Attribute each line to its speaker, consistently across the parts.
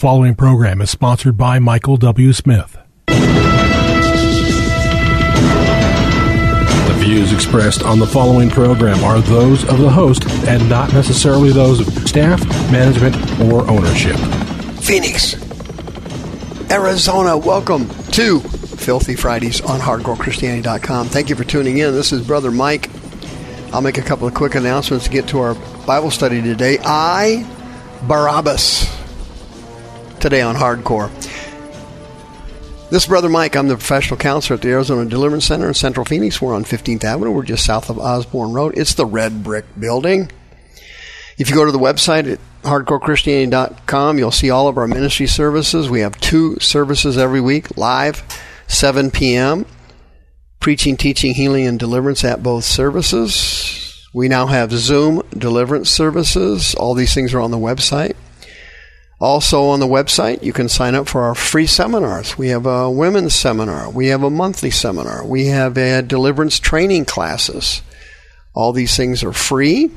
Speaker 1: following program is sponsored by Michael W. Smith. The views expressed on the following program are those of the host and not necessarily those of staff, management, or ownership.
Speaker 2: Phoenix, Arizona, welcome to Filthy Fridays on HardcoreChristianity.com. Thank you for tuning in. This is Brother Mike. I'll make a couple of quick announcements to get to our Bible study today. I, Barabbas today on Hardcore. This is Brother Mike. I'm the professional counselor at the Arizona Deliverance Center in Central Phoenix. We're on 15th Avenue. We're just south of Osborne Road. It's the red brick building. If you go to the website at hardcorechristianity.com, you'll see all of our ministry services. We have two services every week, live, 7 p.m., preaching, teaching, healing, and deliverance at both services. We now have Zoom deliverance services. All these things are on the website. Also on the website, you can sign up for our free seminars. We have a women's seminar. We have a monthly seminar. We have a deliverance training classes. All these things are free.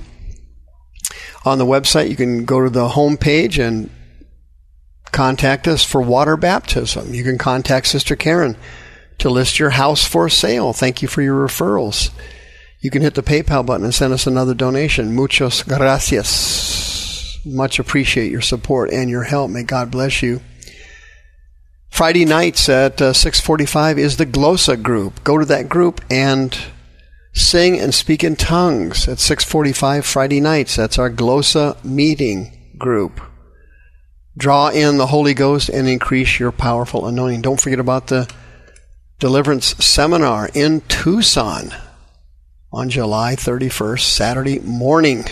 Speaker 2: On the website, you can go to the home page and contact us for water baptism. You can contact Sister Karen to list your house for sale. Thank you for your referrals. You can hit the PayPal button and send us another donation. Muchos gracias much appreciate your support and your help. May God bless you. Friday nights at uh, 6:45 is the Glossa group. Go to that group and sing and speak in tongues at 6:45 Friday nights. That's our Glossa meeting group. Draw in the Holy Ghost and increase your powerful anointing. Don't forget about the deliverance seminar in Tucson on July 31st, Saturday morning.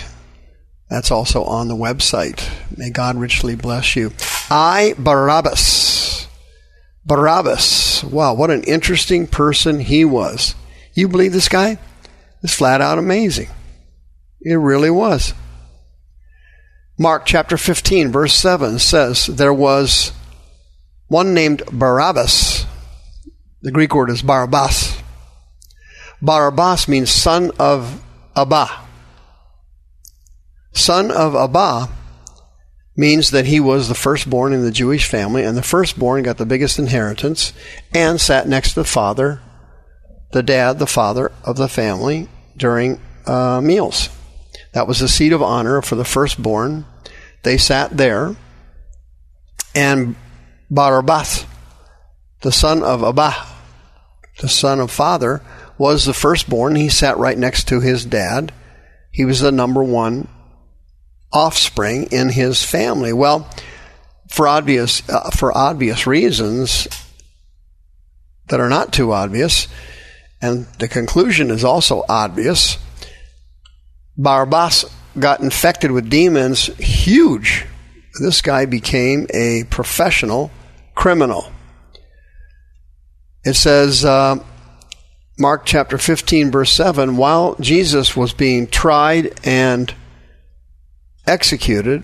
Speaker 2: That's also on the website. May God richly bless you. I, Barabbas. Barabbas. Wow, what an interesting person he was. You believe this guy? It's flat out amazing. It really was. Mark chapter 15, verse 7 says, There was one named Barabbas. The Greek word is Barabbas. Barabbas means son of Abba son of Abba means that he was the firstborn in the Jewish family, and the firstborn got the biggest inheritance and sat next to the father, the dad, the father of the family during uh, meals. That was the seat of honor for the firstborn. They sat there, and Barabbas, the son of Abba, the son of father, was the firstborn. He sat right next to his dad. He was the number one offspring in his family. Well, for obvious uh, for obvious reasons that are not too obvious, and the conclusion is also obvious. Barabbas got infected with demons, huge. This guy became a professional criminal. It says, uh, Mark chapter 15, verse 7, while Jesus was being tried and executed.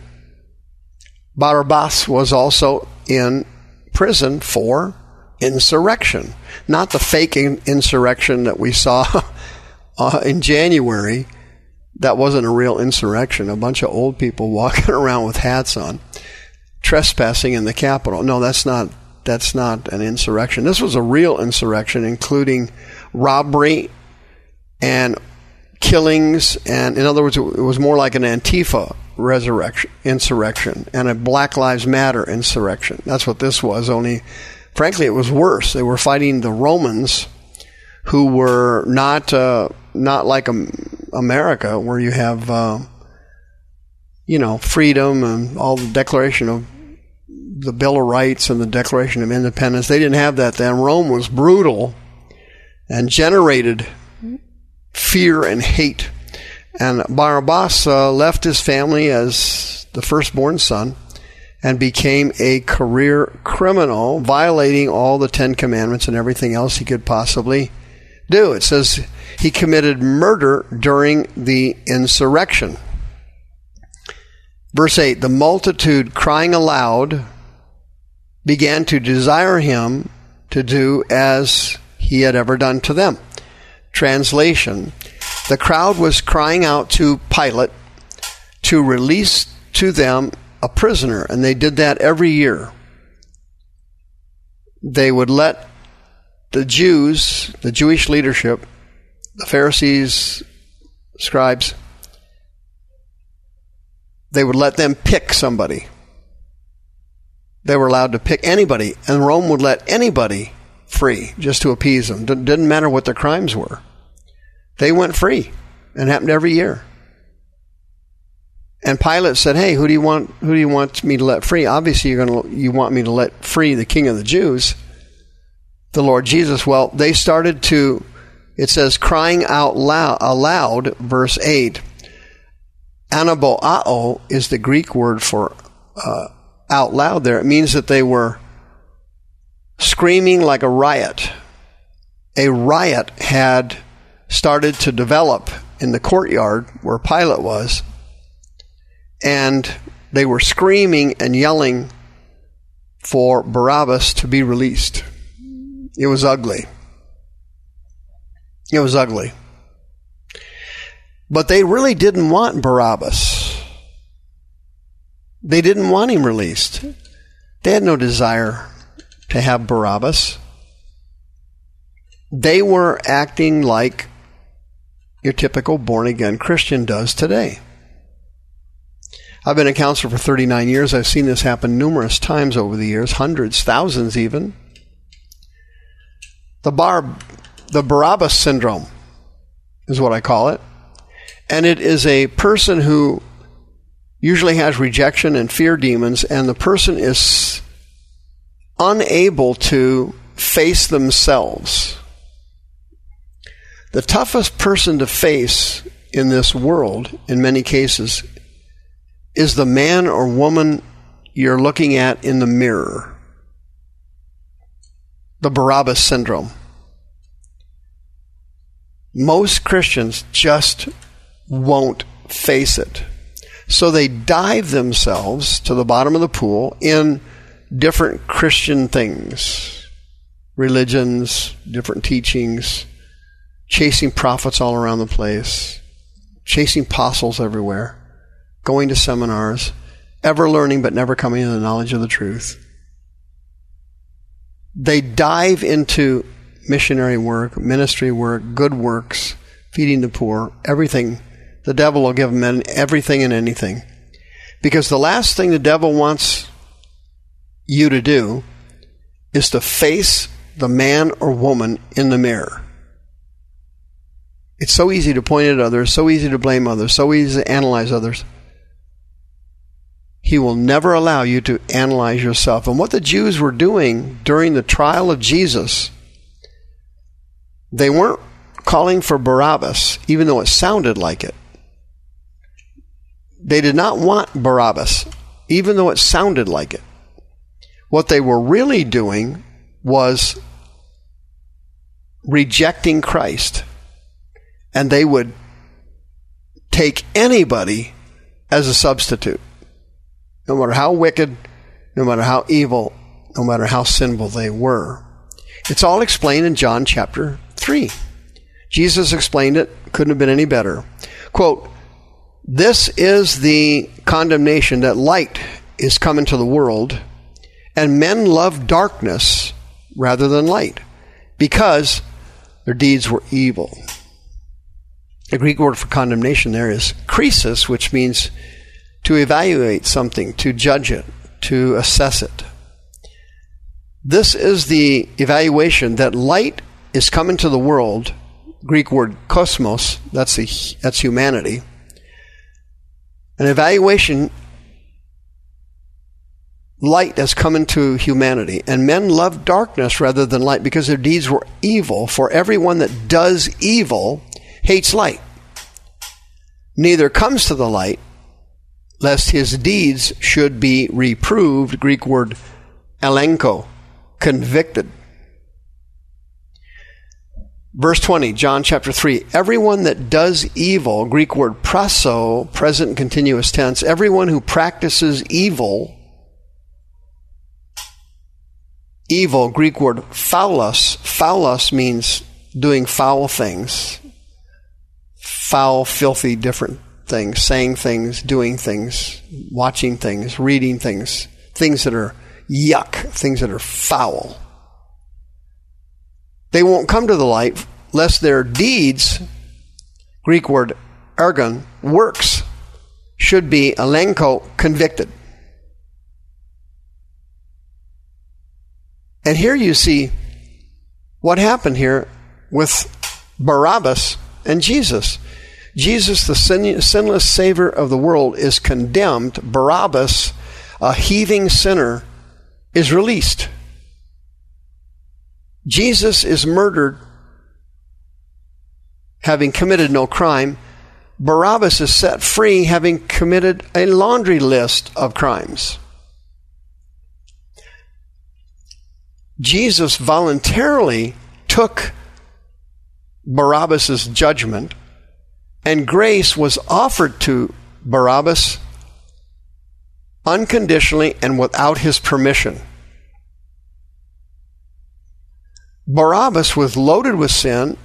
Speaker 2: Barabbas was also in prison for insurrection, not the fake insurrection that we saw uh, in January. That wasn't a real insurrection. A bunch of old people walking around with hats on, trespassing in the Capitol. No, that's not. That's not an insurrection. This was a real insurrection, including robbery and killings, and in other words, it was more like an Antifa resurrection, insurrection, and a Black Lives Matter insurrection. That's what this was. Only, frankly, it was worse. They were fighting the Romans, who were not uh, not like America, where you have uh, you know freedom and all the Declaration of the Bill of Rights and the Declaration of Independence. They didn't have that then. Rome was brutal and generated fear and hate and Barabbas uh, left his family as the firstborn son and became a career criminal, violating all the Ten Commandments and everything else he could possibly do. It says he committed murder during the insurrection. Verse 8 The multitude crying aloud began to desire him to do as he had ever done to them. Translation the crowd was crying out to Pilate to release to them a prisoner, and they did that every year. They would let the Jews, the Jewish leadership, the Pharisees, scribes, they would let them pick somebody. They were allowed to pick anybody, and Rome would let anybody free just to appease them. D- didn't matter what their crimes were. They went free, and happened every year. And Pilate said, "Hey, who do you want? Who do you want me to let free? Obviously, you're going to you want me to let free the King of the Jews, the Lord Jesus." Well, they started to. It says, crying out loud, aloud, verse eight. Anaboao is the Greek word for uh, out loud. There, it means that they were screaming like a riot. A riot had started to develop in the courtyard where Pilate was and they were screaming and yelling for Barabbas to be released. It was ugly. It was ugly. But they really didn't want Barabbas. They didn't want him released. They had no desire to have Barabbas. They were acting like your typical born again Christian does today. I've been a counselor for 39 years. I've seen this happen numerous times over the years, hundreds, thousands even. The bar, the Barabbas syndrome is what I call it. And it is a person who usually has rejection and fear demons, and the person is unable to face themselves. The toughest person to face in this world, in many cases, is the man or woman you're looking at in the mirror. The Barabbas syndrome. Most Christians just won't face it. So they dive themselves to the bottom of the pool in different Christian things, religions, different teachings, chasing prophets all around the place, chasing apostles everywhere going to seminars, ever learning but never coming to the knowledge of the truth. They dive into missionary work, ministry work, good works, feeding the poor, everything. The devil will give men everything and anything. Because the last thing the devil wants you to do is to face the man or woman in the mirror. It's so easy to point at others, so easy to blame others, so easy to analyze others. He will never allow you to analyze yourself. And what the Jews were doing during the trial of Jesus, they weren't calling for Barabbas, even though it sounded like it. They did not want Barabbas, even though it sounded like it. What they were really doing was rejecting Christ. And they would take anybody as a substitute no matter how wicked, no matter how evil, no matter how sinful they were. It's all explained in John chapter 3. Jesus explained it, couldn't have been any better. Quote, This is the condemnation that light is come into the world, and men love darkness rather than light, because their deeds were evil. The Greek word for condemnation there is krisis, which means to evaluate something, to judge it, to assess it. This is the evaluation that light is coming to the world. Greek word kosmos, that's, that's humanity. An evaluation, light has come into humanity, and men love darkness rather than light because their deeds were evil. For everyone that does evil hates light, neither comes to the light lest his deeds should be reproved. Greek word elenko, convicted. Verse 20, John chapter 3. Everyone that does evil, Greek word praso, present continuous tense, everyone who practices evil, evil, Greek word phaulos, phaulos means doing foul things, foul, filthy, different things, saying things, doing things, watching things, reading things, things that are yuck, things that are foul. They won't come to the light lest their deeds, Greek word ergon, works, should be elenko convicted. And here you see what happened here with Barabbas and Jesus. Jesus, the sin- sinless Savior of the world, is condemned. Barabbas, a heaving sinner, is released. Jesus is murdered having committed no crime. Barabbas is set free having committed a laundry list of crimes. Jesus voluntarily took Barabbas' judgment, and grace was offered to Barabbas unconditionally and without his permission. Barabbas was loaded with sin,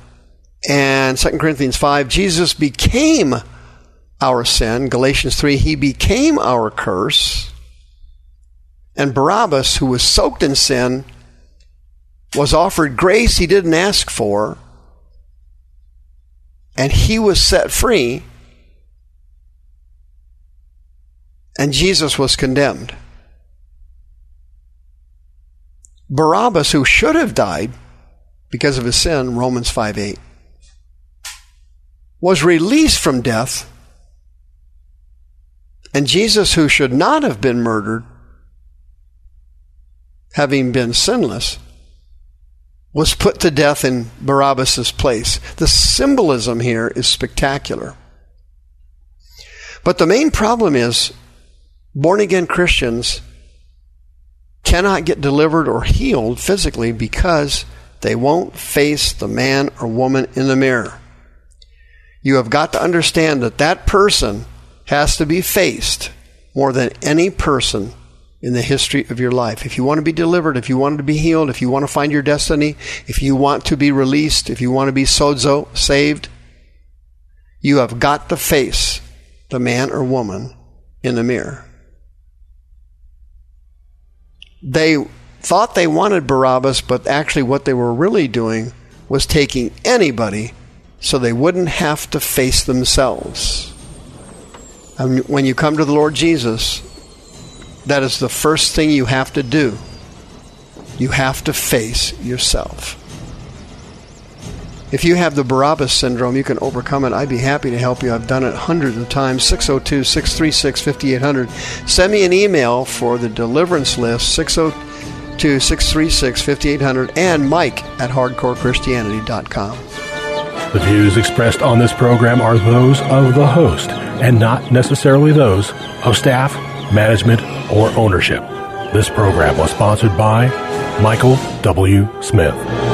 Speaker 2: and 2 Corinthians 5, Jesus became our sin. Galatians 3, he became our curse. And Barabbas, who was soaked in sin, was offered grace he didn't ask for, and he was set free, and Jesus was condemned. Barabbas, who should have died because of his sin, Romans 5 8, was released from death, and Jesus, who should not have been murdered, having been sinless, was put to death in Barabbas' place. The symbolism here is spectacular. But the main problem is born again Christians cannot get delivered or healed physically because they won't face the man or woman in the mirror. You have got to understand that that person has to be faced more than any person in the history of your life. If you want to be delivered, if you want to be healed, if you want to find your destiny, if you want to be released, if you want to be sozo, saved, you have got to face the man or woman in the mirror. They thought they wanted Barabbas, but actually what they were really doing was taking anybody so they wouldn't have to face themselves. And when you come to the Lord Jesus, that is the first thing you have to do. You have to face yourself. If you have the Barabbas syndrome, you can overcome it. I'd be happy to help you. I've done it hundreds of times. 602 636 5800. Send me an email for the deliverance list 602 636 5800 and Mike at hardcorechristianity.com.
Speaker 1: The views expressed on this program are those of the host and not necessarily those of staff management, or ownership. This program was sponsored by Michael W. Smith.